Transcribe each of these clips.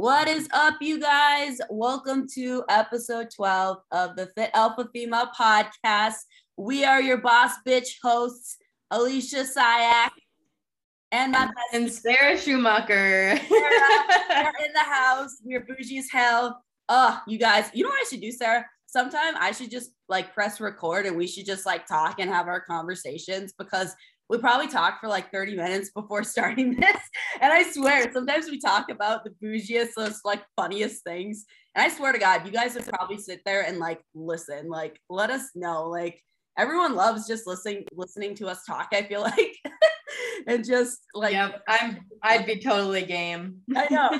What is up, you guys? Welcome to episode 12 of the Fit Alpha Female podcast. We are your boss bitch hosts, Alicia Sayak and my and Sarah Schumacher. Sarah, we're in the house. We're bougie as hell. Oh, you guys, you know what I should do, Sarah? Sometime I should just like press record and we should just like talk and have our conversations because we probably talk for like 30 minutes before starting this. And I swear, sometimes we talk about the bougiest, most like funniest things. And I swear to God, you guys would probably sit there and like listen, like let us know. Like everyone loves just listening, listening to us talk, I feel like. and just like yep, I'm I'd be totally game. I know.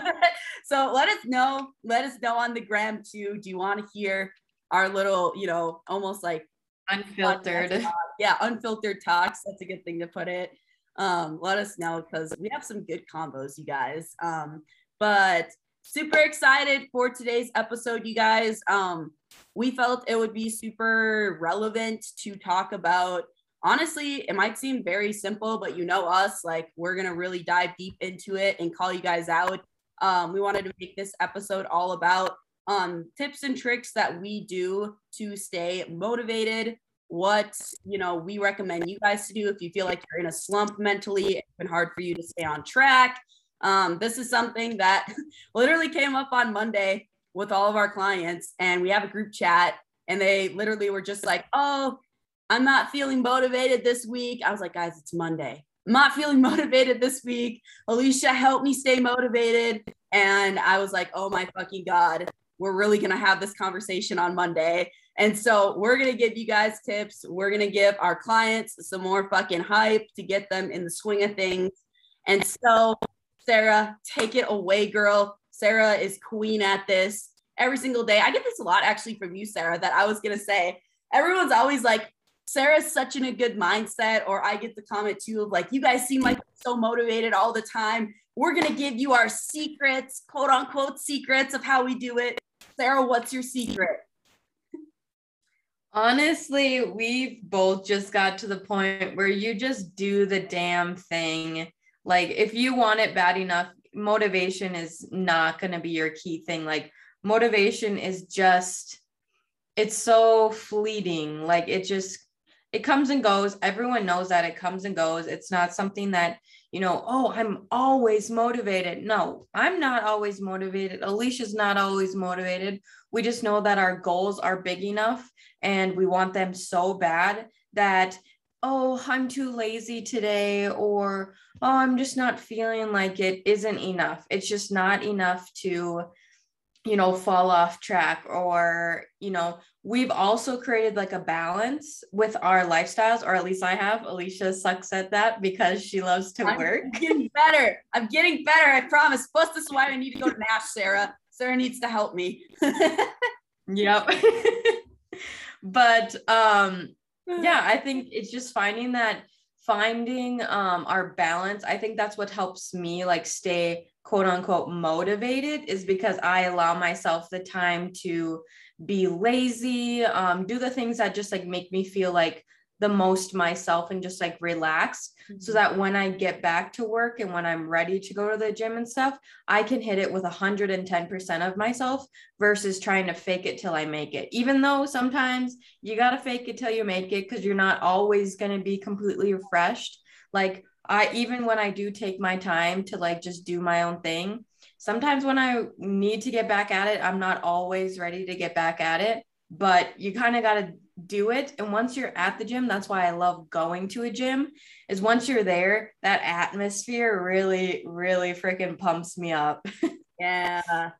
so let us know. Let us know on the gram too. Do you want to hear our little, you know, almost like unfiltered? yeah, unfiltered talks. That's a good thing to put it. Um, let us know because we have some good combos, you guys. Um, but super excited for today's episode, you guys. Um, we felt it would be super relevant to talk about. Honestly, it might seem very simple, but you know us, like we're gonna really dive deep into it and call you guys out. Um, we wanted to make this episode all about um, tips and tricks that we do to stay motivated, what you know we recommend you guys to do if you feel like you're in a slump mentally it's been hard for you to stay on track. Um, this is something that literally came up on monday with all of our clients and we have a group chat and they literally were just like oh i'm not feeling motivated this week. I was like guys it's monday. I'm not feeling motivated this week. Alicia help me stay motivated. And i was like oh my fucking god we're really going to have this conversation on monday and so we're going to give you guys tips. We're going to give our clients some more fucking hype to get them in the swing of things. And so, Sarah, take it away, girl. Sarah is queen at this every single day. I get this a lot actually from you, Sarah, that I was going to say. Everyone's always like, Sarah's such in a good mindset. Or I get the comment too of like, you guys seem like so motivated all the time. We're to give you our secrets, quote unquote, secrets of how we do it. Sarah, what's your secret? Honestly, we've both just got to the point where you just do the damn thing. Like, if you want it bad enough, motivation is not going to be your key thing. Like, motivation is just, it's so fleeting. Like, it just, it comes and goes. Everyone knows that it comes and goes. It's not something that, you know, oh, I'm always motivated. No, I'm not always motivated. Alicia's not always motivated. We just know that our goals are big enough and we want them so bad that oh i'm too lazy today or oh i'm just not feeling like it isn't enough it's just not enough to you know fall off track or you know we've also created like a balance with our lifestyles or at least i have. Alicia sucks at that because she loves to I'm work. getting better. I'm getting better i promise. Plus this is why i need to go to nash sarah. Sarah needs to help me. Yep. But um yeah i think it's just finding that finding um our balance. I think that's what helps me like stay quote unquote motivated is because i allow myself the time to be lazy um do the things that just like make me feel like the most myself and just like relax mm-hmm. so that when I get back to work and when I'm ready to go to the gym and stuff, I can hit it with 110% of myself versus trying to fake it till I make it. Even though sometimes you got to fake it till you make it because you're not always going to be completely refreshed. Like, I even when I do take my time to like just do my own thing, sometimes when I need to get back at it, I'm not always ready to get back at it. But you kind of got to do it. And once you're at the gym that's why i love going to a gym is once you're there that atmosphere really really freaking pumps me up. Yeah.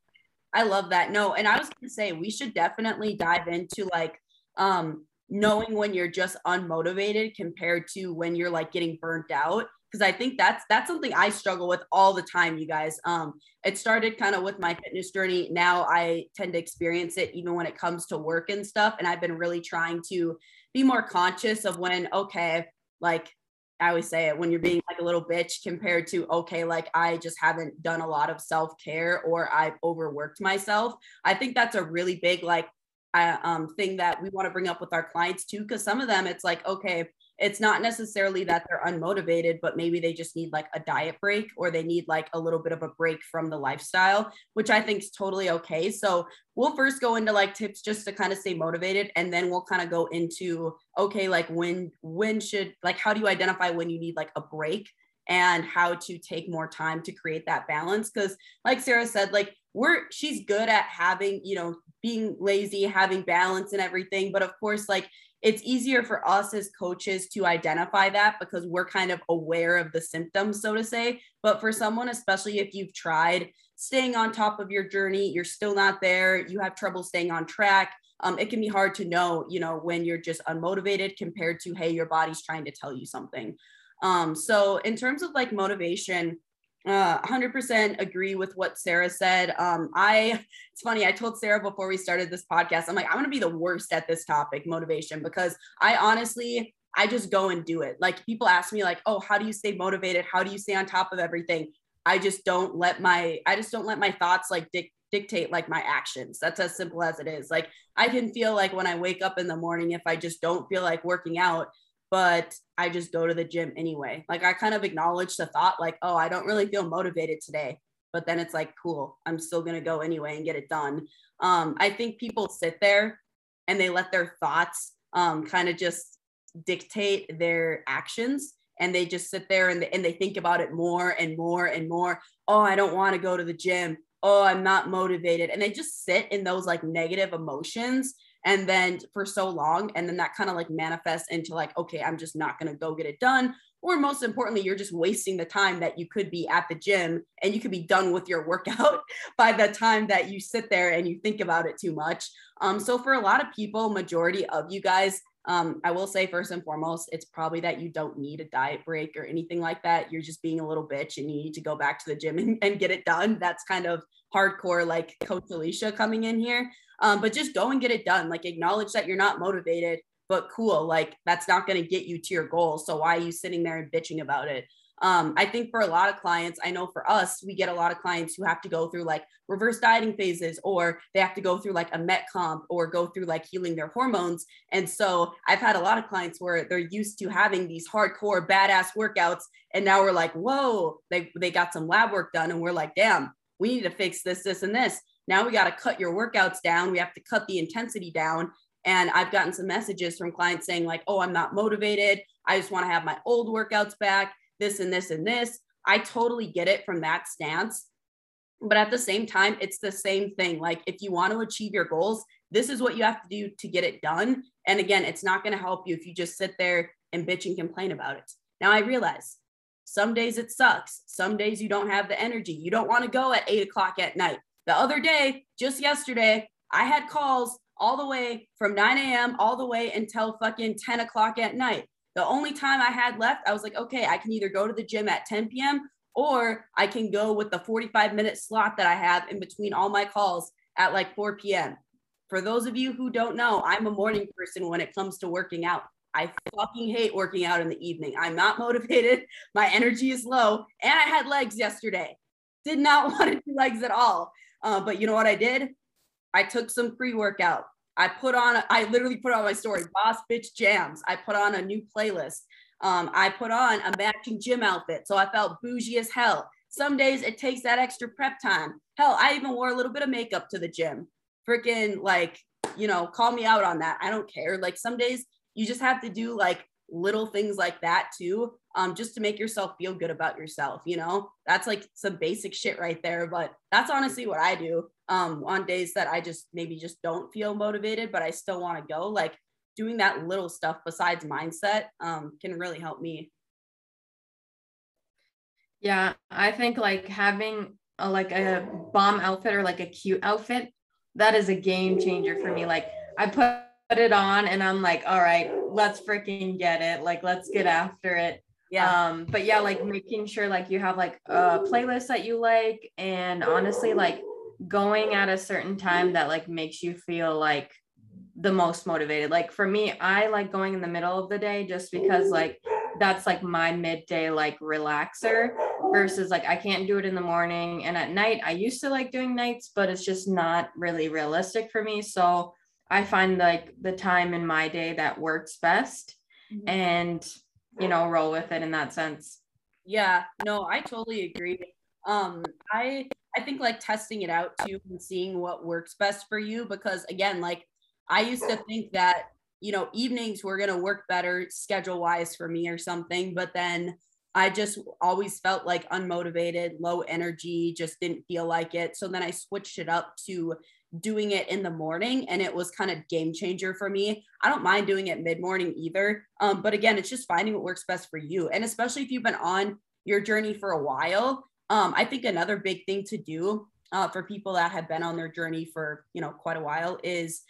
I love that. No and i was gonna say we should definitely dive into like um knowing when you're just unmotivated compared to when you're like getting burnt out because I think that's that's something I struggle with all the time, you guys. Um, it started kind of with my fitness journey. Now I tend to experience it even when it comes to work and stuff. And I've been really trying to be more conscious of when, okay, like I always say it, when you're being like a little bitch compared to, okay, like I just haven't done a lot of self care or I've overworked myself. I think that's a really big like uh, um, thing that we want to bring up with our clients too, because some of them it's like, okay, it's not necessarily that they're unmotivated, but maybe they just need like a diet break or they need like a little bit of a break from the lifestyle, which I think is totally okay. So we'll first go into like tips just to kind of stay motivated and then we'll kind of go into okay, like when when should like how do you identify when you need like a break and how to take more time to create that balance because like Sarah said like we're she's good at having, you know, being lazy, having balance and everything, but of course like it's easier for us as coaches to identify that because we're kind of aware of the symptoms, so to say. But for someone, especially if you've tried staying on top of your journey, you're still not there, you have trouble staying on track. Um, it can be hard to know, you know, when you're just unmotivated compared to, hey, your body's trying to tell you something. Um, so in terms of like motivation, uh 100% agree with what sarah said. Um i it's funny i told sarah before we started this podcast i'm like i'm gonna be the worst at this topic motivation because i honestly i just go and do it. Like people ask me like oh how do you stay motivated? How do you stay on top of everything? I just don't let my i just don't let my thoughts like dic- dictate like my actions. That's as simple as it is. Like i can feel like when i wake up in the morning if i just don't feel like working out but I just go to the gym anyway. Like I kind of acknowledge the thought, like, oh, I don't really feel motivated today. But then it's like, cool, I'm still gonna go anyway and get it done. Um, I think people sit there and they let their thoughts um, kind of just dictate their actions and they just sit there and they, and they think about it more and more and more. Oh, I don't want to go to the gym. Oh, I'm not motivated. And they just sit in those like negative emotions and then for so long and then that kind of like manifests into like okay i'm just not going to go get it done or most importantly you're just wasting the time that you could be at the gym and you could be done with your workout by the time that you sit there and you think about it too much um, so for a lot of people majority of you guys um, I will say first and foremost, it's probably that you don't need a diet break or anything like that. You're just being a little bitch and you need to go back to the gym and, and get it done. That's kind of hardcore, like Coach Alicia coming in here. Um, but just go and get it done. Like acknowledge that you're not motivated, but cool. Like that's not going to get you to your goal. So why are you sitting there and bitching about it? Um, I think for a lot of clients, I know for us, we get a lot of clients who have to go through like reverse dieting phases, or they have to go through like a met comp, or go through like healing their hormones. And so I've had a lot of clients where they're used to having these hardcore badass workouts, and now we're like, whoa, they they got some lab work done, and we're like, damn, we need to fix this, this, and this. Now we got to cut your workouts down. We have to cut the intensity down. And I've gotten some messages from clients saying, like, oh, I'm not motivated. I just want to have my old workouts back, this and this and this. I totally get it from that stance. But at the same time, it's the same thing. Like, if you want to achieve your goals, this is what you have to do to get it done. And again, it's not going to help you if you just sit there and bitch and complain about it. Now, I realize some days it sucks. Some days you don't have the energy. You don't want to go at eight o'clock at night. The other day, just yesterday, I had calls all the way from 9 a.m. all the way until fucking 10 o'clock at night. The only time I had left, I was like, okay, I can either go to the gym at 10 p.m. or I can go with the 45 minute slot that I have in between all my calls at like 4 p.m. For those of you who don't know, I'm a morning person when it comes to working out. I fucking hate working out in the evening. I'm not motivated. My energy is low. And I had legs yesterday. Did not want to do legs at all. Uh, but you know what I did? I took some pre workout. I put on, I literally put on my story, Boss Bitch Jams. I put on a new playlist. Um, I put on a matching gym outfit. So I felt bougie as hell. Some days it takes that extra prep time. Hell, I even wore a little bit of makeup to the gym. Freaking like, you know, call me out on that. I don't care. Like some days you just have to do like little things like that too um, just to make yourself feel good about yourself you know? That's like some basic shit right there but that's honestly what i do. Um, on days that i just maybe just don't feel motivated but i still want to go like doing that little stuff besides mindset um, can really help me. Yeah i think like having a, like a bomb outfit or like a cute outfit that is a game changer for me. Like i put it on and i'm like all right let's freaking get it. Like let's get after it yeah. Um but yeah like making sure like you have like a playlist that you like and honestly like going at a certain time that like makes you feel like the most motivated. Like for me i like going in the middle of the day just because like that's like my midday like relaxer versus like i can't do it in the morning. And at night i used to like doing nights but it's just not really realistic for me. So i find like the time in my day that works best. Mm-hmm. and you know roll with it in that sense. Yeah no i totally agree. Um i i think like testing it out too and seeing what works best for you because again like i used to think that you know evenings were going to work better schedule wise for me or something but then i just always felt like unmotivated low energy just didn't feel like it. So then i switched it up to doing it in the morning and it was kind of game changer for me. I don't mind doing it mid morning either um, but again it's just finding what works best for you. And especially if you've been on your journey for a while um, i think another big thing to do uh, for people that have been on their journey for you know quite a while is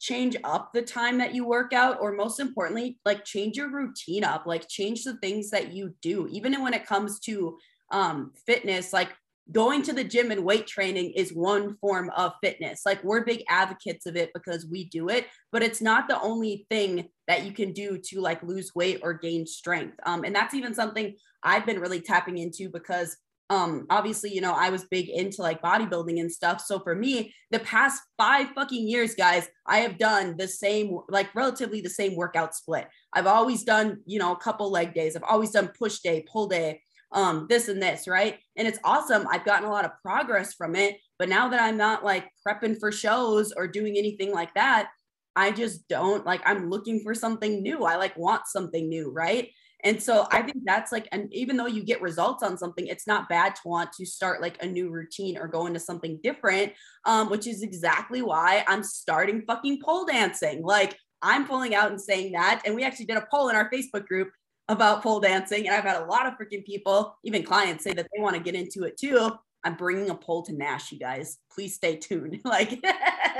change up the time that you work out or most importantly like change your routine up like change the things that you do. Even when it comes to um, fitness like going to the gym and weight training is one form of fitness. Like we're big advocates of it because we do it, but it's not the only thing that you can do to like lose weight or gain strength. Um, and that's even something I've been really tapping into because um obviously you know i was big into like bodybuilding and stuff so for me the past five fucking years guys i have done the same like relatively the same workout split i've always done you know a couple leg days i've always done push day pull day um, this and this, right? And it's awesome. I've gotten a lot of progress from it. But now that I'm not like prepping for shows or doing anything like that, I just don't like, I'm looking for something new. I like want something new, right? And so I think that's like, and even though you get results on something, it's not bad to want to start like a new routine or go into something different, um, which is exactly why I'm starting fucking pole dancing. Like I'm pulling out and saying that. And we actually did a poll in our Facebook group about pole dancing. And I've had a lot of freaking people, even clients, say that they want to get into it too. I'm bringing a pole to Nash, you guys. Please stay tuned. like,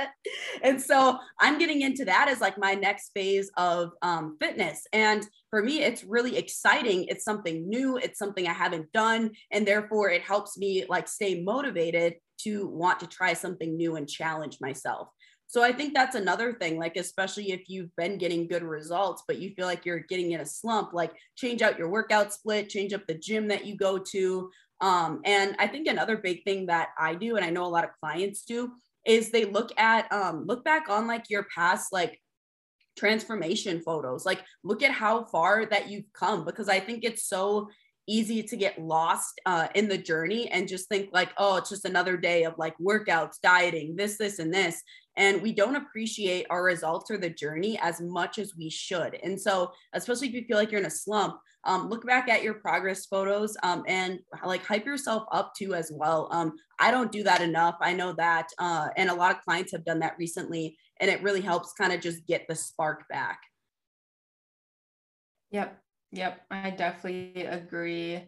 and so I'm getting into that as like my next phase of um, fitness. And for me, it's really exciting. It's something new. It's something I haven't done, and therefore it helps me like stay motivated to want to try something new and challenge myself. So I think that's another thing, like, especially if you've been getting good results, but you feel like you're getting in a slump, like, change out your workout split, change up the gym that you go to. Um, and I think another big thing that I do, and I know a lot of clients do, is they look at, um, look back on like your past, like, transformation photos like look at how far that you've come because i think it's so easy to get lost uh, in the journey and just think like oh it's just another day of like workouts dieting this this and this and we don't appreciate our results or the journey as much as we should. And so especially if you feel like you're in a slump um, look back at your progress photos um, and like hype yourself up too as well. Um, i don't do that enough. I know that uh, and a lot of clients have done that recently and it really helps kind of just get the spark back. Yep. Yep. I definitely agree.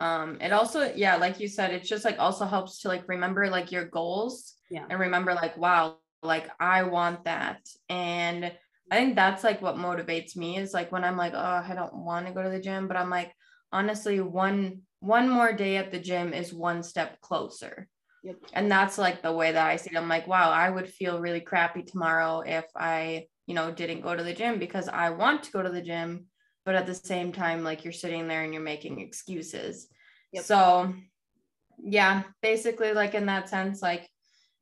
Um it also yeah like you said it just like also helps to like remember like your goals yeah. and remember like wow like I want that. And I think that's like what motivates me is like when I'm like, oh, I don't want to go to the gym, but I'm like, honestly, one one more day at the gym is one step closer. Yep. And that's like the way that I see it. I'm like, wow, I would feel really crappy tomorrow if I, you know, didn't go to the gym because I want to go to the gym, but at the same time, like you're sitting there and you're making excuses. Yep. So yeah, basically like in that sense, like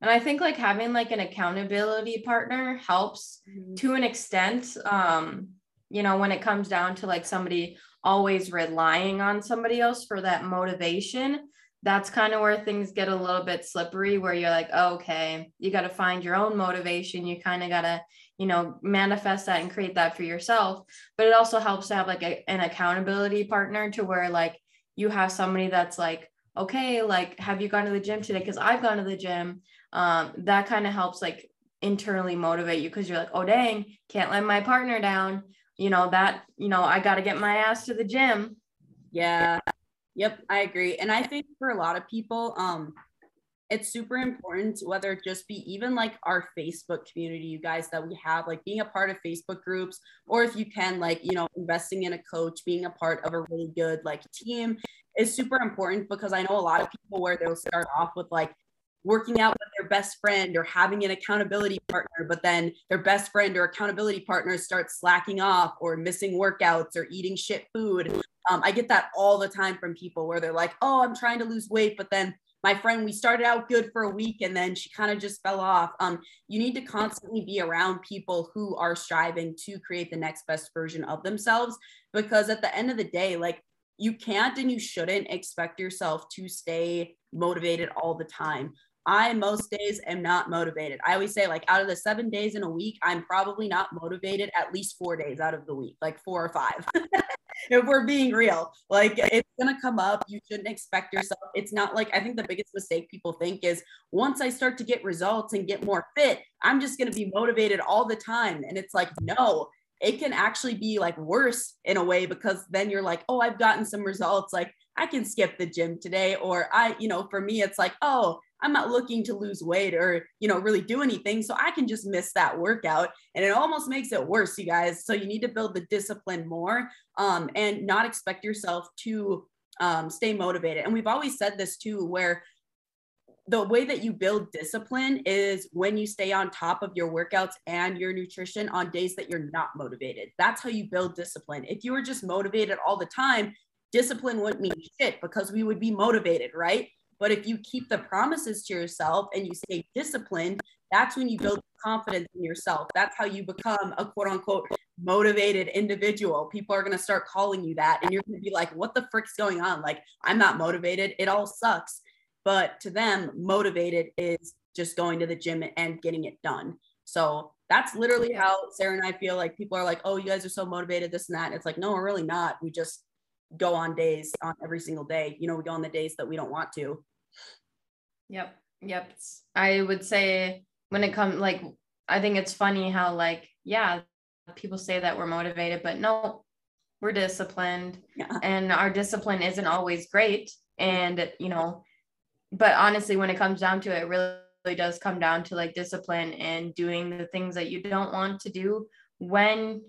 and i think like having like an accountability partner helps mm-hmm. to an extent um you know when it comes down to like somebody always relying on somebody else for that motivation that's kind of where things get a little bit slippery where you're like oh, okay you got to find your own motivation you kind of got to you know manifest that and create that for yourself but it also helps to have like a, an accountability partner to where like you have somebody that's like okay like have you gone to the gym today because i've gone to the gym um, that kind of helps like internally motivate you because you're like, oh dang, can't let my partner down. You know, that, you know, I got to get my ass to the gym. Yeah. Yep, I agree. And I think for a lot of people, um, it's super important whether it just be even like our facebook community you guys that we have like being a part of facebook groups or if you can like you know investing in a coach being a part of a really good like team is super important because i know a lot of people where they'll start off with like working out with their best friend or having an accountability partner, but then their best friend or accountability partner starts slacking off or missing workouts or eating shit food. Um, I get that all the time from people where they're like, oh, I'm trying to lose weight, but then my friend, we started out good for a week and then she kind of just fell off. Um, you need to constantly be around people who are striving to create the next best version of themselves because at the end of the day, like you can't and you shouldn't expect yourself to stay motivated all the time. I most days am not motivated. I always say, like, out of the seven days in a week, I'm probably not motivated at least four days out of the week, like four or five. if we're being real, like it's gonna come up. You shouldn't expect yourself. It's not like I think the biggest mistake people think is once I start to get results and get more fit, I'm just gonna be motivated all the time. And it's like, no, it can actually be like worse in a way because then you're like, oh, I've gotten some results. Like I can skip the gym today. Or I, you know, for me, it's like, oh, I'm not looking to lose weight or, you know, really do anything. So I can just miss that workout. And it almost makes it worse, you guys. So you need to build the discipline more um, and not expect yourself to um, stay motivated. And we've always said this too, where the way that you build discipline is when you stay on top of your workouts and your nutrition on days that you're not motivated. That's how you build discipline. If you were just motivated all the time, discipline wouldn't mean shit because we would be motivated, right? But if you keep the promises to yourself and you stay disciplined, that's when you build confidence in yourself. That's how you become a quote unquote motivated individual. People are going to start calling you that. And you're going to be like, what the frick's going on? Like, I'm not motivated. It all sucks. But to them, motivated is just going to the gym and getting it done. So that's literally how Sarah and I feel like people are like, oh, you guys are so motivated, this and that. And it's like, no, we're really not. We just go on days on every single day. You know, we go on the days that we don't want to. Yep. Yep. I would say when it comes like I think it's funny how like yeah, people say that we're motivated, but no, we're disciplined yeah. and our discipline isn't always great and you know, but honestly when it comes down to it, it really really does come down to like discipline and doing the things that you don't want to do when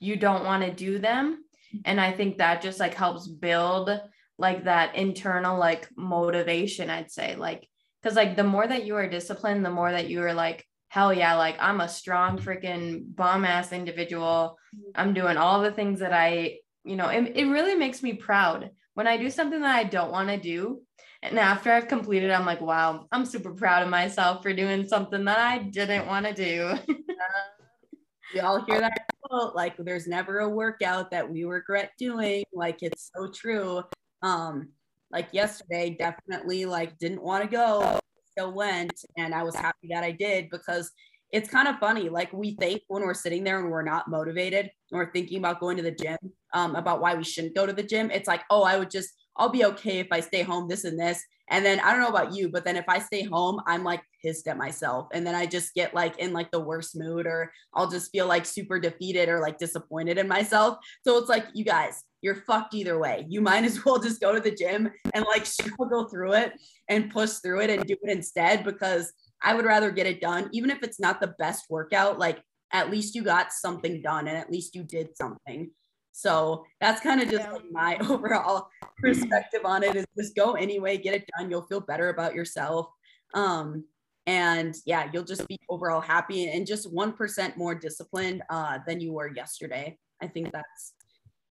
you don't want to do them and i think that just like helps build like that internal like motivation i'd say like because like the more that you are disciplined the more that you are like hell yeah like i'm a strong freaking bomb ass individual. I'm doing all the things that i you know it, it really makes me proud. When i do something that i don't want to do and after i've completed i'm like wow i'm super proud of myself for doing something that i didn't want to do y'all hear that like there's never a workout that we regret doing like it's so true um, like yesterday, definitely like didn't want to go, still went, and I was happy that I did because it's kind of funny. Like we think when we're sitting there and we're not motivated, and we're thinking about going to the gym, um, about why we shouldn't go to the gym. It's like, oh, I would just, I'll be okay if I stay home, this and this. And then I don't know about you, but then if I stay home, I'm like pissed at myself. And then I just get like in like the worst mood, or I'll just feel like super defeated or like disappointed in myself. So it's like, you guys, you're fucked either way. You might as well just go to the gym and like struggle through it and push through it and do it instead because I would rather get it done, even if it's not the best workout. Like at least you got something done and at least you did something. So that's kind of just like my overall perspective on it is just go anyway, get it done. You'll feel better about yourself. Um, and yeah, you'll just be overall happy and just 1% more disciplined uh, than you were yesterday. I think that's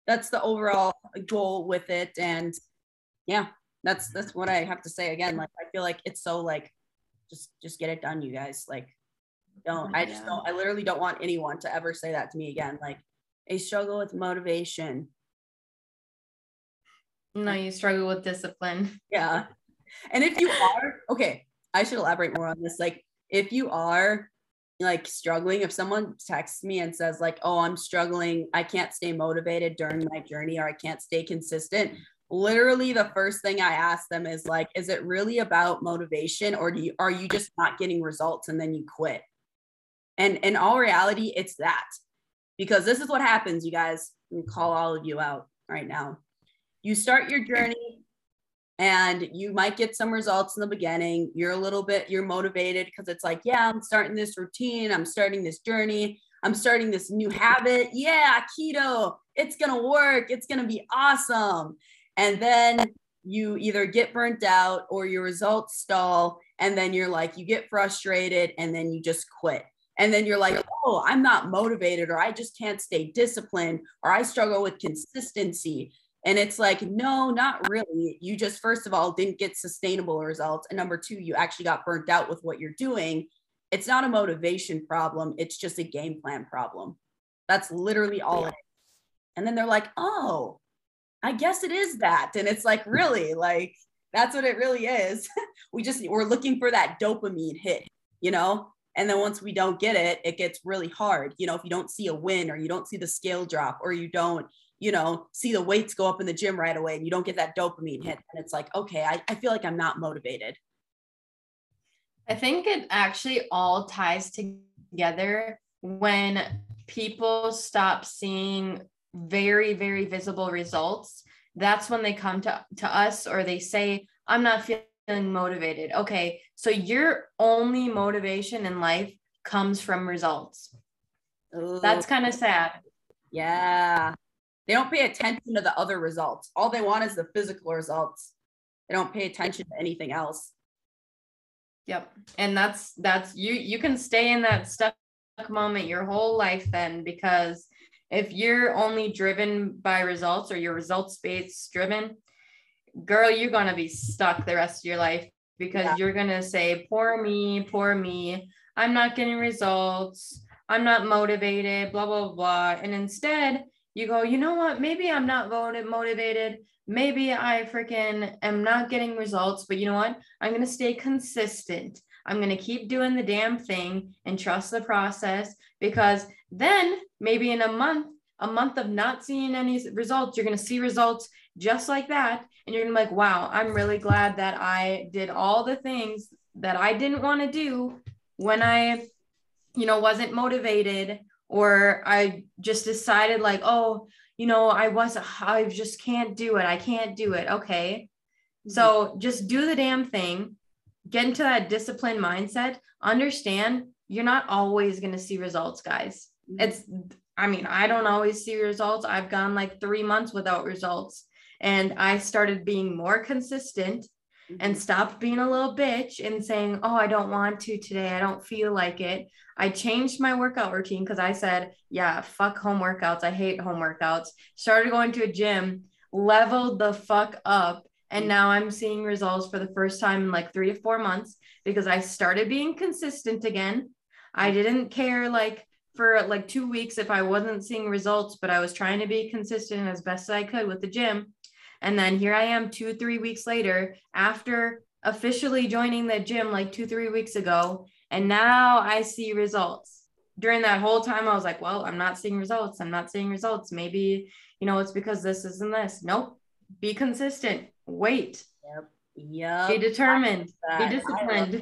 that's the overall goal with it. And yeah, that's that's what I have to say again. Like I feel like it's so like just just get it done, you guys. Like don't I just don't I literally don't want anyone to ever say that to me again. Like a struggle with motivation. No, you struggle with discipline. Yeah. And if you are, okay, I should elaborate more on this. Like, if you are like struggling if someone texts me and says like oh i'm struggling. I can't stay motivated during my journey or i can't stay consistent literally the first thing i ask them is like is it really about motivation or do you are you just not getting results and then you quit? And in all reality it's that. Because this is what happens you guys. And call all of you out right now. You start your journey and you might get some results in the beginning. You're a little bit you're motivated because it's like yeah i'm starting this routine. I'm starting this journey. I'm starting this new habit. Yeah keto. It's gonna work. It's gonna be awesome. And then you either get burnt out or your results stall and then you're like you get frustrated and then you just quit. And then you're like oh i'm not motivated or i just can't stay disciplined or i struggle with consistency And it's like, no, not really. You just, first of all, didn't get sustainable results. And number two, you actually got burnt out with what you're doing. It's not a motivation problem, it's just a game plan problem. That's literally all it is. And then they're like, oh, I guess it is that. And it's like, really, like, that's what it really is. we just, we're looking for that dopamine hit, you know? And then once we don't get it, it gets really hard. You know, if you don't see a win or you don't see the scale drop or you don't, you know, see the weights go up in the gym right away and you don't get that dopamine hit. And it's like, okay, I, I feel like I'm not motivated. I think it actually all ties together when people stop seeing very, very visible results. That's when they come to, to us or they say, I'm not feeling motivated. Okay, so your only motivation in life comes from results. Ooh. That's kind of sad. Yeah. They don't pay attention to the other results. All they want is the physical results. They don't pay attention to anything else. Yep. And that's that's you you can stay in that stuck moment your whole life then because if you're only driven by results or you're results based driven, girl, you're going to be stuck the rest of your life because yeah. you're going to say, poor me, poor me. I'm not getting results. I'm not motivated, blah, blah, blah. And instead, you go, you know what? Maybe I'm not voted motivated. Maybe I freaking am not getting results, but you know what? I'm going to stay consistent. I'm going to keep doing the damn thing and trust the process because then maybe in a month, a month of not seeing any results, you're going to see results just like that. And you're going to be like, wow, I'm really glad that I did all the things that I didn't want to do when I, you know, wasn't motivated or I just decided like, oh, you know, I was I just can't do it. I can't do it. Okay. Mm-hmm. So just do the damn thing. Get into that disciplined mindset. Understand you're not always going to see results, guys. Mm-hmm. It's I mean, I don't always see results. I've gone like 3 months without results and I started being more consistent and mm-hmm. stopped being a little bitch and saying, Oh, I don't want to today. I don't feel like it. I changed my workout routine because I said, Yeah, fuck home workouts. I hate home workouts. Started going to a gym, leveled the fuck up. And mm-hmm. now I'm seeing results for the first time in like three to four months because I started being consistent again. I didn't care like for like two weeks if I wasn't seeing results, but I was trying to be consistent as best as I could with the gym. And then here I am two, three weeks later after officially joining the gym like two, three weeks ago. And now I see results. During that whole time, I was like, well, I'm not seeing results. I'm not seeing results. Maybe, you know, it's because this isn't this. Nope. Be consistent. Wait. Yep. Yep. Be determined. Be disciplined. That.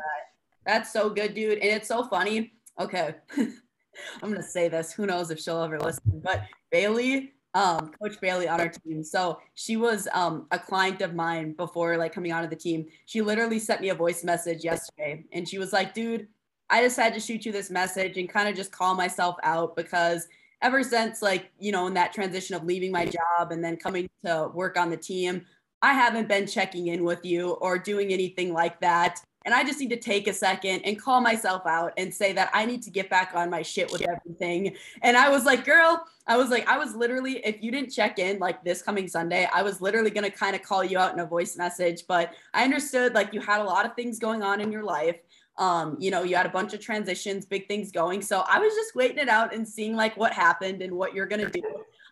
That's so good, dude. And it's so funny. Okay. I'm gonna say this. Who knows if she'll ever listen? But Bailey um, Coach Bailey on our team. So she was um, a client of mine before like coming onto the team. She literally sent me a voice message yesterday and she was like, dude, I decided to shoot you this message and kind of just call myself out because ever since like, you know, in that transition of leaving my job and then coming to work on the team, I haven't been checking in with you or doing anything like that. And I just need to take a second and call myself out and say that I need to get back on my shit with everything. And I was like, girl, I was like, I was literally, if you didn't check in like this coming Sunday, I was literally going to kind of call you out in a voice message. But I understood like you had a lot of things going on in your life. Um, you know, you had a bunch of transitions, big things going. So I was just waiting it out and seeing like what happened and what you're going to do.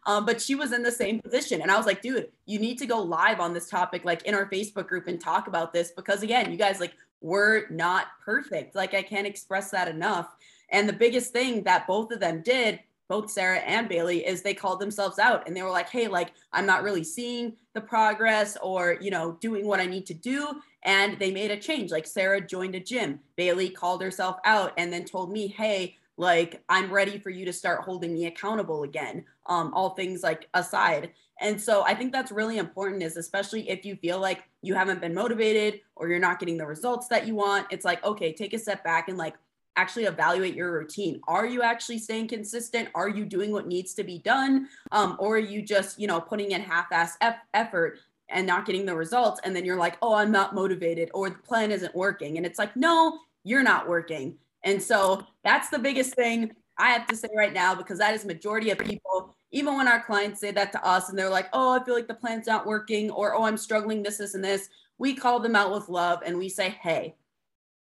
Um, but she was in the same position. And I was like, dude, you need to go live on this topic, like in our Facebook group and talk about this because again, you guys like we're not perfect. Like I can't express that enough. And the biggest thing that both of them did, both Sarah and Bailey, is they called themselves out and they were like, hey, like I'm not really seeing the progress or, you know, doing what I need to do. And they made a change. Like Sarah joined a gym. Bailey called herself out and then told me, hey, like i'm ready for you to start holding me accountable again um all things like aside and so I think that's really important is especially if you feel like you haven't been motivated or you're not getting the results that you want, it's like, okay, take a step back and like actually evaluate your routine. Are you actually staying consistent? Are you doing what needs to be done? Um, or are you just, you know, putting in half-ass effort and not getting the results? And then you're like, oh, I'm not motivated or the plan isn't working. And it's like, no, you're not working. And so that's the biggest thing I have to say right now because that is majority of people even when our clients say that to us and they're like, oh, I feel like the plan's not working, or oh, I'm struggling this, this, and this, we call them out with love and we say, hey,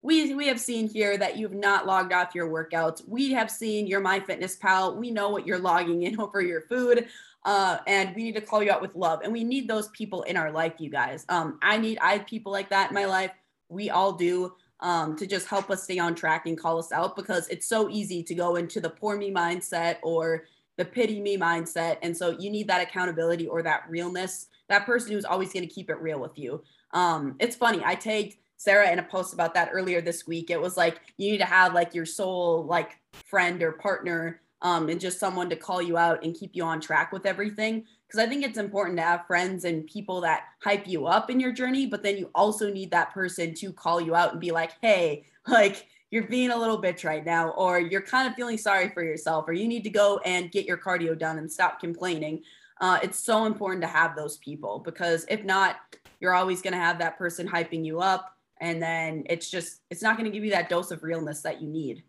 we we have seen here that you've not logged off your workouts. We have seen your MyFitnessPal. We know what you're logging in for your food. Uh, and we need to call you out with love. And we need those people in our life, you guys. Um, I need I have people like that in my life. We all do um, to just help us stay on track and call us out because it's so easy to go into the poor me mindset or the pity me mindset. And so you need that accountability or that realness, that person who's always going to keep it real with you. Um, it's funny. I tagged Sarah in a post about that earlier this week. It was like you need to have like your soul like friend or partner um, and just someone to call you out and keep you on track with everything. Because I think it's important to have friends and people that hype you up in your journey, but then you also need that person to call you out and be like, hey, like you're being a little bitch right now, or you're kind of feeling sorry for yourself, or you need to go and get your cardio done and stop complaining. Uh, it's so important to have those people because if not, you're always going to have that person hyping you up. And then it's just, it's not going to give you that dose of realness that you need.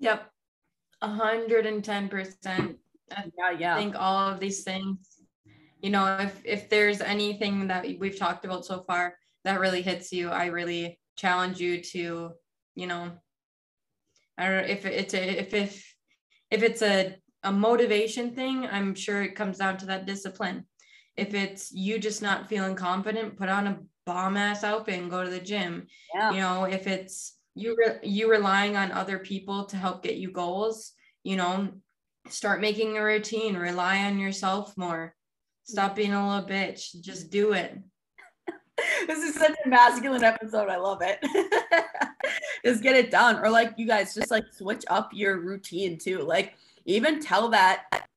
Yep. 110%. Yeah, yeah. I think all of these things, you know, if if there's anything that we've talked about so far that really hits you, I really challenge you to, you know, I don't know if it's a if if if it's a a motivation thing, I'm sure it comes down to that discipline. If it's you just not feeling confident, put on a bomb ass outfit and go to the gym. Yeah. You know, if it's you re- you relying on other people to help get you goals, you know, start making a routine, rely on yourself more. Stop being a little bitch. Just do it. this is such a masculine episode. I love it. just get it done. Or like you guys just like switch up your routine too. Like even tell that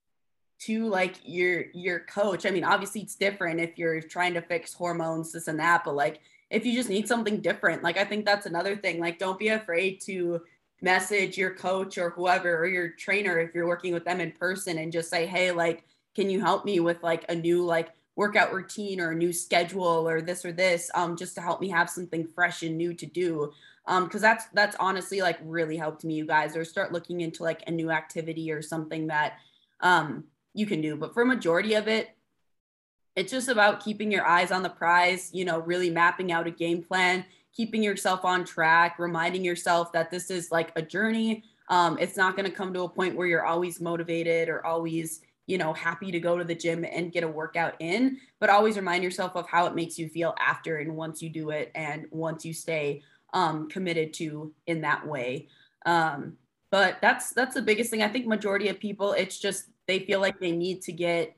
to like your your coach. I mean, obviously it's different if you're trying to fix hormones, this and that, but like if you just need something different, like I think that's another thing. Like don't be afraid to message your coach or whoever or your trainer if you're working with them in person and just say, hey, like, can you help me with like a new like workout routine or a new schedule or this or this um just to help me have something fresh and new to do. Um because that's that's honestly like really helped me you guys or start looking into like a new activity or something that um you can do. But for a majority of it it's just about keeping your eyes on the prize you know really mapping out a game plan keeping yourself on track reminding yourself that this is like a journey. Um, it's not going to come to a point where you're always motivated or always you know, happy to go to the gym and get a workout in, but always remind yourself of how it makes you feel after and once you do it and once you stay um, committed to in that way. Um, but that's that's the biggest thing. I think majority of people, it's just they feel like they need to get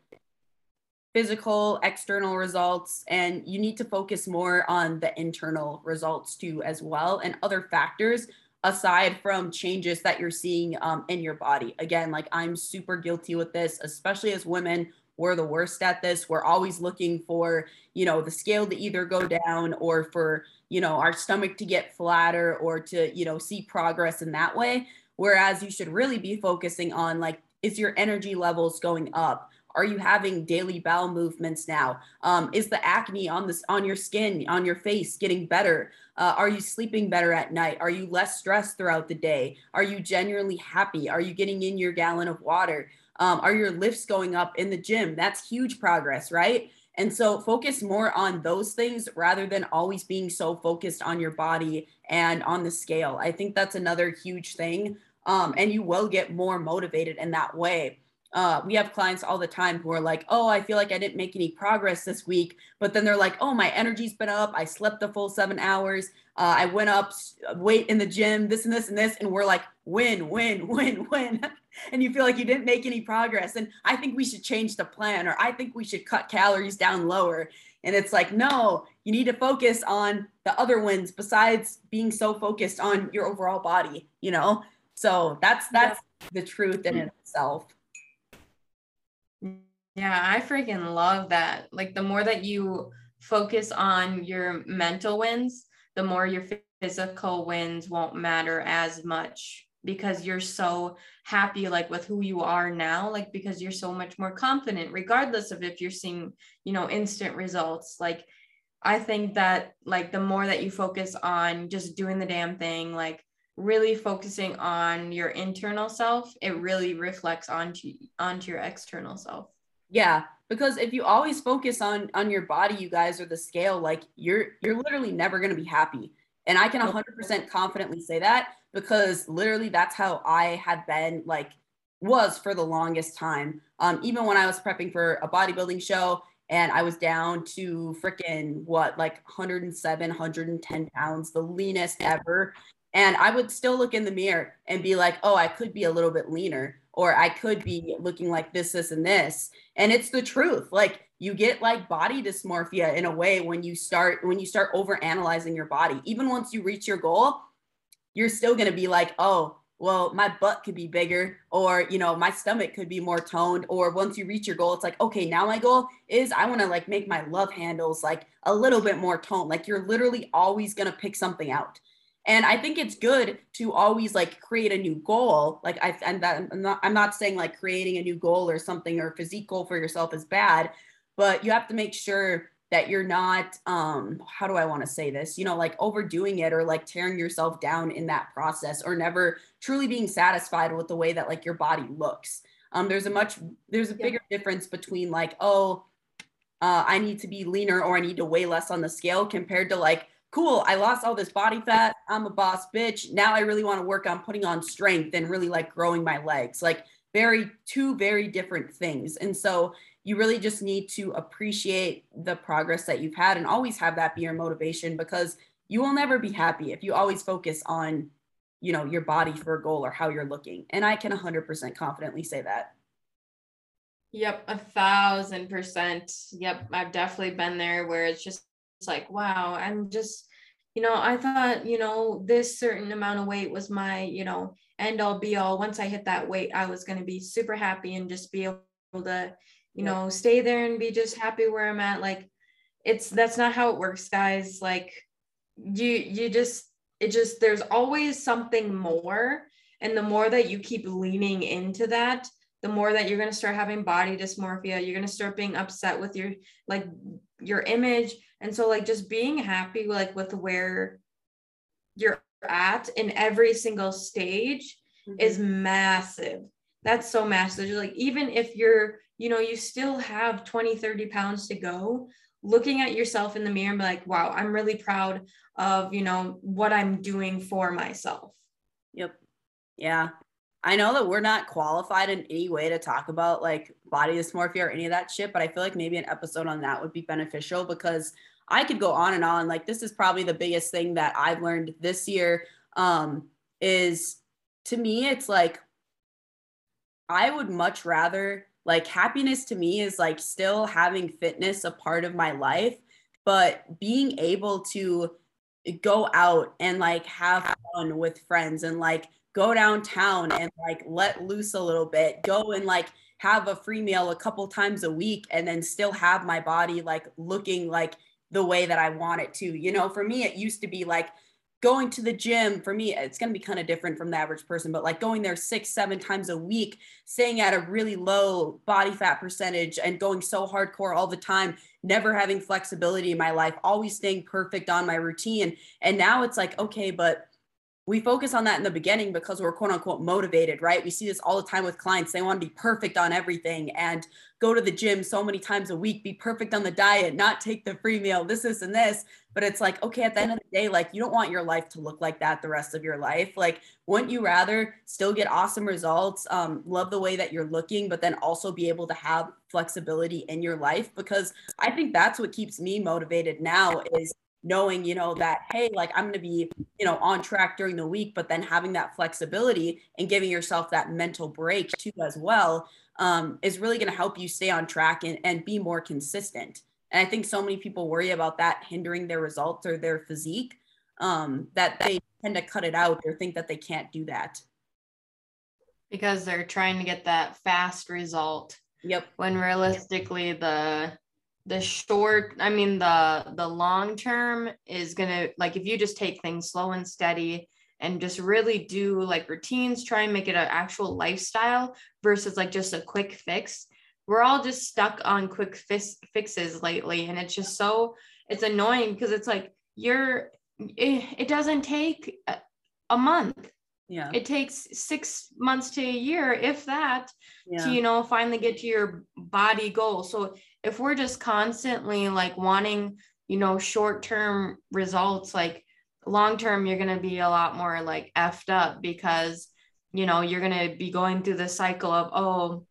physical external results and you need to focus more on the internal results too as well and other factors aside from changes that you're seeing um, in your body. Again, like I'm super guilty with this, especially as women. We're the worst at this. We're always looking for, you know, the scale to either go down or for, you know, our stomach to get flatter or to, you know, see progress in that way. Whereas you should really be focusing on like, is your energy levels going up? Are you having daily bowel movements now? Um, is the acne on this on your skin, on your face getting better? Uh, are you sleeping better at night? Are you less stressed throughout the day? Are you genuinely happy? Are you getting in your gallon of water? Um, are your lifts going up in the gym? That's huge progress, right? And so focus more on those things rather than always being so focused on your body and on the scale. I think that's another huge thing. Um, and you will get more motivated in that way uh, we have clients all the time who are like, oh, I feel like I didn't make any progress this week. But then they're like, oh, my energy's been up. I slept the full seven hours. Uh, I went up weight in the gym, this and this and this. And we're like, win, win, win, win. and you feel like you didn't make any progress. And I think we should change the plan, or I think we should cut calories down lower. And it's like, no, you need to focus on the other wins besides being so focused on your overall body, you know? So that's that's yeah. the truth in itself. Yeah, I freaking love that. Like the more that you focus on your mental wins, the more your physical wins won't matter as much because you're so happy like with who you are now like because you're so much more confident regardless of if you're seeing you know instant results like i think that like the more that you focus on just doing the damn thing like really focusing on your internal self, it really reflects onto onto your external self. Yeah, because if you always focus on on your body, you guys, or the scale, like you're you're literally never going to be happy. And I can 100% confidently say that because literally that's how I had been like was for the longest time. Um, even when I was prepping for a bodybuilding show and I was down to freaking what, like 107, 110 pounds, the leanest ever. And I would still look in the mirror and be like, oh, I could be a little bit leaner, or I could be looking like this, this, and this. And it's the truth. Like you get like body dysmorphia in a way when you start when you start over analyzing your body. Even once you reach your goal, you're still gonna be like, oh, well, my butt could be bigger, or you know, my stomach could be more toned. Or once you reach your goal, it's like, okay, now my goal is I want to like make my love handles like a little bit more toned. Like you're literally always gonna pick something out. And I think it's good to always like create a new goal. Like I and that I'm not I'm not saying like creating a new goal or something or physique goal for yourself is bad, but you have to make sure that you're not um how do i want to say this you know like overdoing it or like tearing yourself down in that process or never truly being satisfied with the way that like your body looks um there's a much there's a yeah. bigger difference between like oh uh, i need to be leaner or i need to weigh less on the scale compared to like cool i lost all this body fat i'm a boss bitch now i really want to work on putting on strength and really like growing my legs like very two very different things and so you really just need to appreciate the progress that you've had and always have that be your motivation because you will never be happy if you always focus on you know your body for a goal or how you're looking and i can 100% confidently say that. Yep a thousand percent. Yep i've definitely been there where it's just it's like wow i'm just you know i thought you know this certain amount of weight was my you know end all be all. Once i hit that weight i was going to be super happy and just be able to you know stay there and be just happy where i'm at. Like it's that's not how it works guys. Like you you just it just there's always something more. And the more that you keep leaning into that the more that you're going to start having body dysmorphia you're going to start being upset with your like your image and so like just being happy like with where you're at in every single stage mm-hmm. is massive that's so massive like even if you're you know, you still have 20, 30 pounds to go. Looking at yourself in the mirror and be like, wow, I'm really proud of, you know, what I'm doing for myself. Yep. Yeah. I know that we're not qualified in any way to talk about like body dysmorphia or any of that shit, but I feel like maybe an episode on that would be beneficial because I could go on and on. Like this is probably the biggest thing that I've learned this year um is to me it's like I would much rather like happiness to me is like still having fitness a part of my life but being able to go out and like have fun with friends and like go downtown and like let loose a little bit go and like have a free meal a couple times a week and then still have my body like looking like the way that I want it to. You know, for me, it used to be like going to the gym for me it's going to be kind of different from the average person but like going there six seven times a week staying at a really low body fat percentage and going so hardcore all the time never having flexibility in my life always staying perfect on my routine and now it's like okay but we focus on that in the beginning because we're quote unquote motivated, right? We see this all the time with clients. They want to be perfect on everything and go to the gym so many times a week, be perfect on the diet, not take the free meal, this, this, and this. But it's like, okay, at the end of the day, like you don't want your life to look like that the rest of your life. Like, wouldn't you rather still get awesome results, um, love the way that you're looking, but then also be able to have flexibility in your life? Because I think that's what keeps me motivated now is knowing you know that hey like i'm going to be you know on track during the week but then having that flexibility and giving yourself that mental break too as well um, is really going to help you stay on track and, and be more consistent. And i think so many people worry about that hindering their results or their physique um, that they tend to cut it out or think that they can't do that. Because they're trying to get that fast result yep. when realistically the the short i mean the the long term is gonna like if you just take things slow and steady and just really do like routines try and make it an actual lifestyle versus like just a quick fix we're all just stuck on quick fix, fixes lately and it's just so it's annoying because it's like you're it, it doesn't take uh, a month. Yeah. It takes six months to a year, if that, yeah. to, you know, finally get to your body goal. So if we're just constantly like wanting, you know, short term results, like long term, you're going to be a lot more like effed up because, you know, you're going to be going through the cycle of, oh,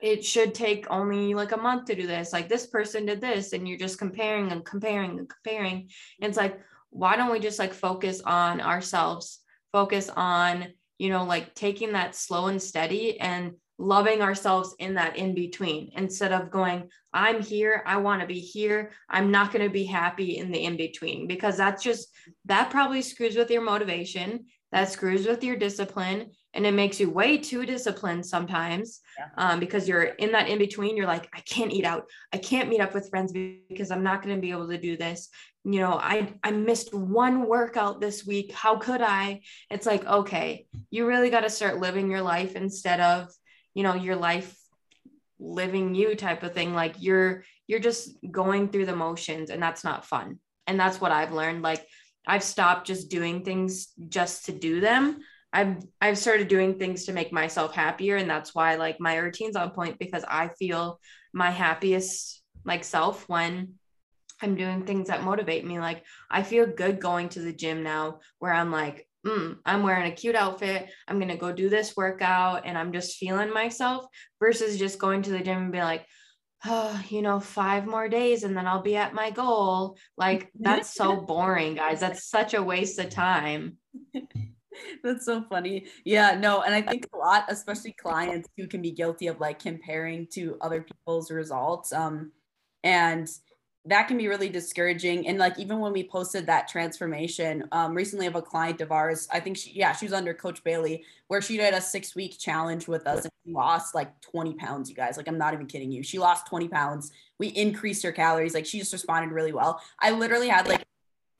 it should take only like a month to do this. Like this person did this, and you're just comparing and comparing and comparing. And it's like, why don't we just like focus on ourselves, focus on, you know, like taking that slow and steady and loving ourselves in that in between instead of going, I'm here, I want to be here, I'm not going to be happy in the in between because that's just, that probably screws with your motivation, that screws with your discipline, and it makes you way too disciplined sometimes yeah. um, because you're in that in between you're like i can't eat out i can't meet up with friends because i'm not going to be able to do this. You know i i missed one workout this week how could i? It's like okay you really got to start living your life instead of you know your life living you type of thing like you're you're just going through the motions and that's not fun. And that's what i've learned. Like i've stopped just doing things just to do them. I've I've started doing things to make myself happier. And that's why like my routine's on point because I feel my happiest like self when I'm doing things that motivate me. Like I feel good going to the gym now where I'm like mm, I'm wearing a cute outfit I'm going to go do this workout and I'm just feeling myself versus just going to the gym and be like oh, you know, five more days and then I'll be at my goal. Like, that's so boring, guys. That's such a waste of time. That's so funny. Yeah, no, and I think a lot, especially clients who can be guilty of like comparing to other people's results. Um, and that can be really discouraging. And like even when we posted that transformation um, recently of a client of ours, I think she, yeah, she was under Coach Bailey, where she did a six week challenge with us and lost like 20 pounds, you guys. Like, I'm not even kidding you. She lost 20 pounds. We increased her calories. Like, she just responded really well. I literally had like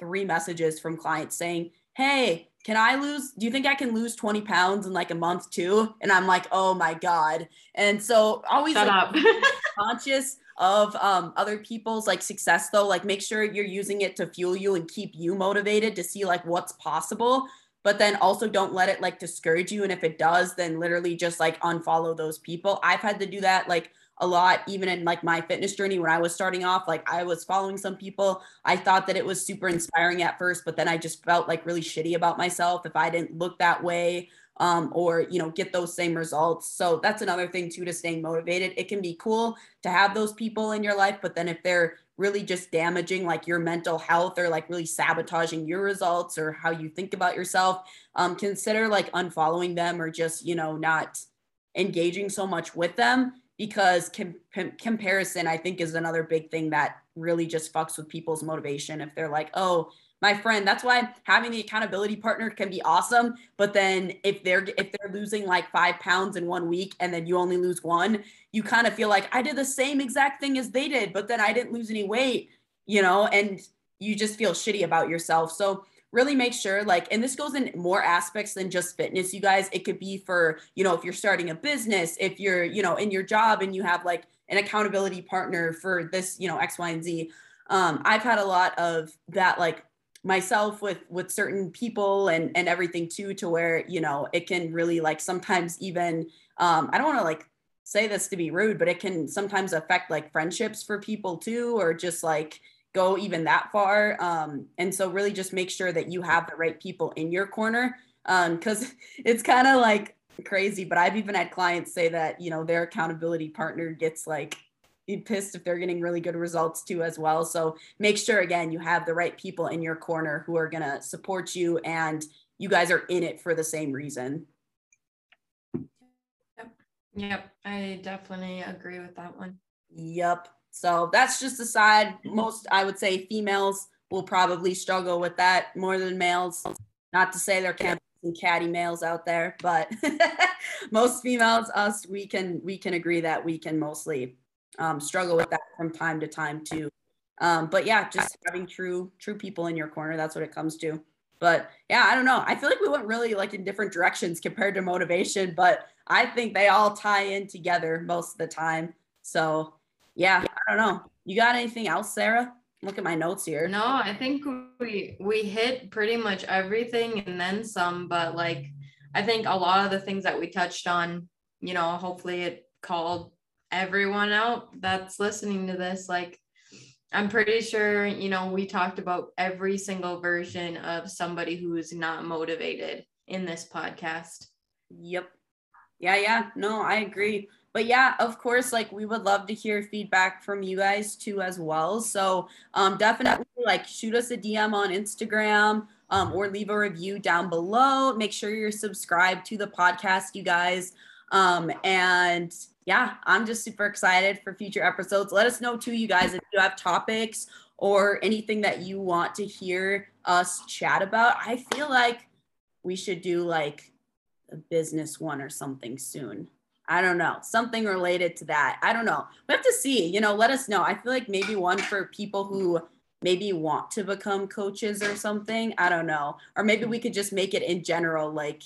three messages from clients saying, Hey, can I lose? Do you think I can lose 20 pounds in like a month too? And I'm like, oh my God. And so always like, conscious of um, other people's like success though. Like make sure you're using it to fuel you and keep you motivated to see like what's possible. But then also don't let it like discourage you. And if it does, then literally just like unfollow those people. I've had to do that like a lot even in like my fitness journey when i was starting off like i was following some people. I thought that it was super inspiring at first but then i just felt like really shitty about myself if i didn't look that way um, or you know get those same results. So that's another thing too to staying motivated. It can be cool to have those people in your life but then if they're really just damaging like your mental health or like really sabotaging your results or how you think about yourself um, consider like unfollowing them or just you know not engaging so much with them because com- com- comparison i think is another big thing that really just fucks with people's motivation. If they're like oh my friend that's why having the accountability partner can be awesome but then if they're if they're losing like five pounds in one week and then you only lose one you kind of feel like i did the same exact thing as they did but then i didn't lose any weight you know and you just feel shitty about yourself. So really make sure like and this goes in more aspects than just fitness you guys. It could be for you know if you're starting a business if you're you know in your job and you have like an accountability partner for this you know x y and z. Um i've had a lot of that like myself with with certain people and and everything too to where you know it can really like sometimes even um i don't want to like say this to be rude but it can sometimes affect like friendships for people too or just like go even that far. Um, and so really just make sure that you have the right people in your corner because um, it's kind of like crazy. But I've even had clients say that, you know, their accountability partner gets like pissed if they're getting really good results too as well. So make sure again you have the right people in your corner who are going to support you and you guys are in it for the same reason. Yep. Yep, I definitely agree with that one. Yep. So that's just a side. Most, I would say, females will probably struggle with that more than males. Not to say there can't be some catty males out there, but most females, us, we can we can agree that we can mostly um, struggle with that from time to time too. Um, but yeah, just having true true people in your corner. That's what it comes to. But yeah, I don't know. I feel like we went really like in different directions compared to motivation, but I think they all tie in together most of the time. So yeah, I don't know. You got anything else, Sarah? look at my notes here. No, I think we we hit pretty much everything and then some, but like I think a lot of the things that we touched on, you know, hopefully it called everyone out that's listening to this. Like I'm pretty sure, you know, we talked about every single version of somebody who's not motivated in this podcast. Yep. Yeah, yeah. No, I agree. But yeah, of course, like we would love to hear feedback from you guys too as well. So um definitely like shoot us a DM on Instagram um, or leave a review down below. Make sure you're subscribed to the podcast, you guys. Um, and yeah, I'm just super excited for future episodes. Let us know too, you guys, if you have topics or anything that you want to hear us chat about. I feel like we should do like a business one or something soon. I don't know, something related to that. I don't know. We have to see, you know, let us know. I feel like maybe one for people who maybe want to become coaches or something. I don't know. Or maybe we could just make it in general, like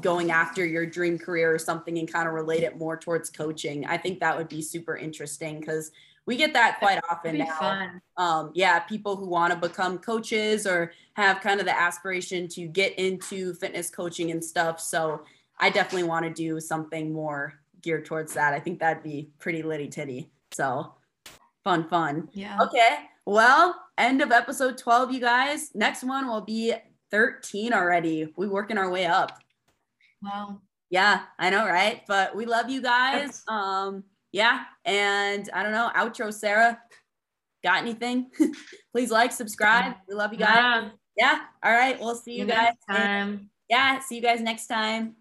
going after your dream career or something and kind of relate it more towards coaching. I think that would be super interesting because we get that quite often now. Um, yeah, people who want to become coaches or have kind of the aspiration to get into fitness coaching and stuff. So I definitely want to do something more geared towards that. I think that'd be pretty litty titty. So fun, fun. Yeah. Okay. Well, end of episode 12, you guys. Next one will be 13 already. We working our way up. Wow. Yeah, I know, right? But we love you guys. Um, yeah, and I don't know, outro, Sarah. Got anything? Please like, subscribe. We love you guys. Yeah. yeah. All right. We'll see you, you guys. Time. Yeah. See you guys next time.